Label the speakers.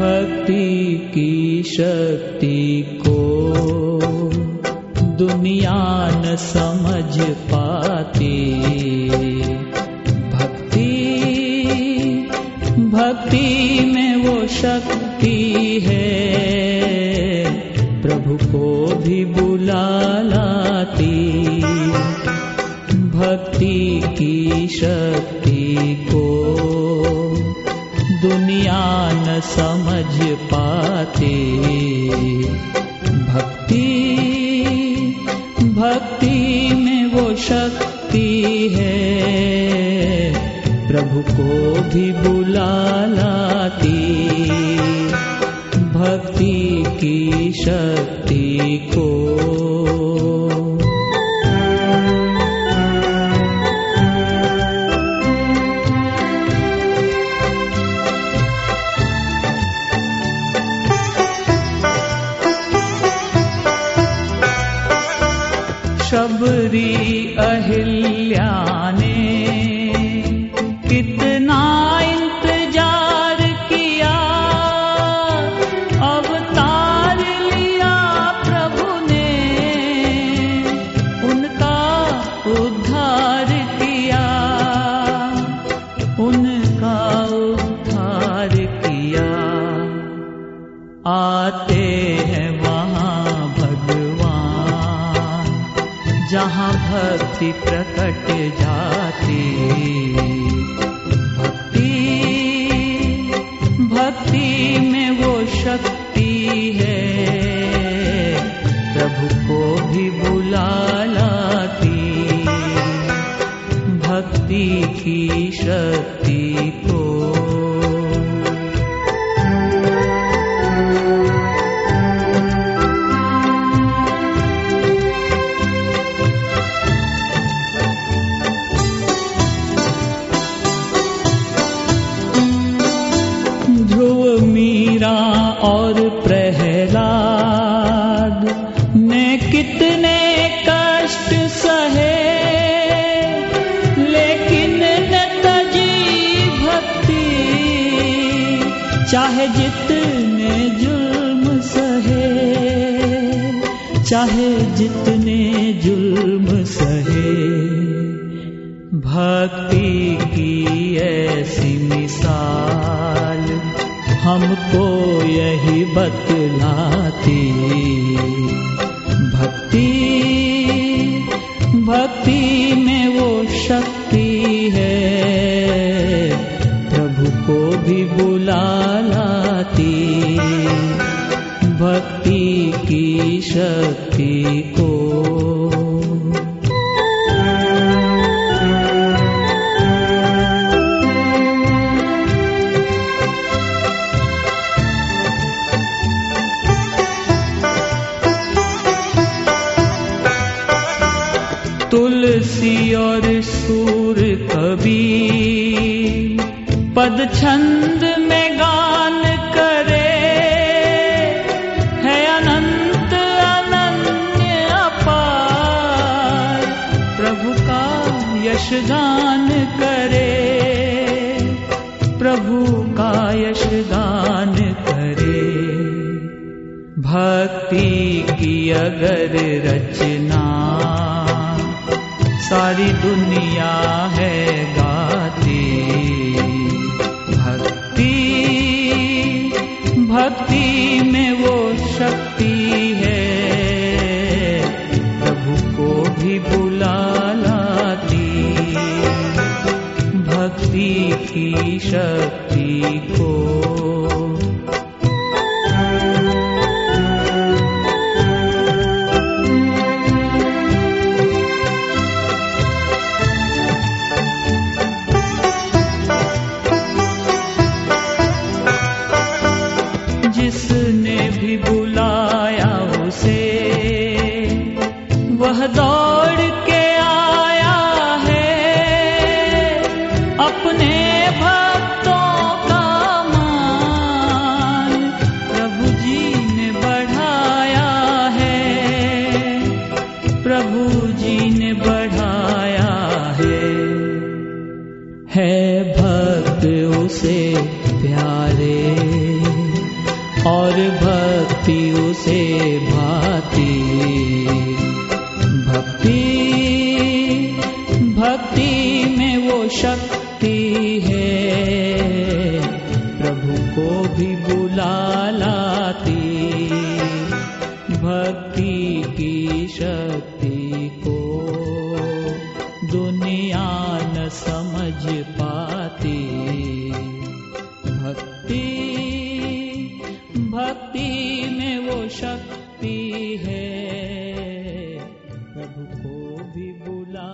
Speaker 1: भक्ति की शक्ति को दुनिया न समझ पाती। भक्ति भक्ति में वो शक्ति है। प्रभु को भी बुला लाती। भक्ति की शक्ति को समझ पाते। भक्ति भक्ति में वो शक्ति है। प्रभु को भी बुला लाती। भक्ति की शक्ति को शबरी अहिल्या ने कितना इंतज़ार किया, अवतार लिया प्रभु ने उनका उद्धार किया, उनका उद्धार किया। आते हैं वहाँ जहाँ भक्ति प्रकट जाती। भक्ति भक्ति में वो शक्ति है। प्रभु को भी बुला लाती। भक्ति की शक्ति को और प्रहलाद ने कितने कष्ट सहे, लेकिन न तजी भक्ति, चाहे जितने जुल्म सहे, चाहे जितने जुल्म सहे। भक्ति की ऐसी मिसाल हमको यही बतलाती। भक्ति भक्ति में वो शक्ति है। प्रभु को भी बुला लाती। भक्ति की शक्ति को तुलसी और सूर कवि पद छंद में गान करे, है अनंत अनन्य अपार। प्रभु का यशगान करे, प्रभु का यशगान करे। भक्ति की अगर रचना सारी दुनिया है गाती। भक्ति भक्ति में वो शक्ति है। प्रभु को भी बुला लाती। भक्ति की शक्ति को भक्ति उसे भाती। भक्ति भक्ति में वो शक्ति है। शक्ति है। प्रभु को भी बुला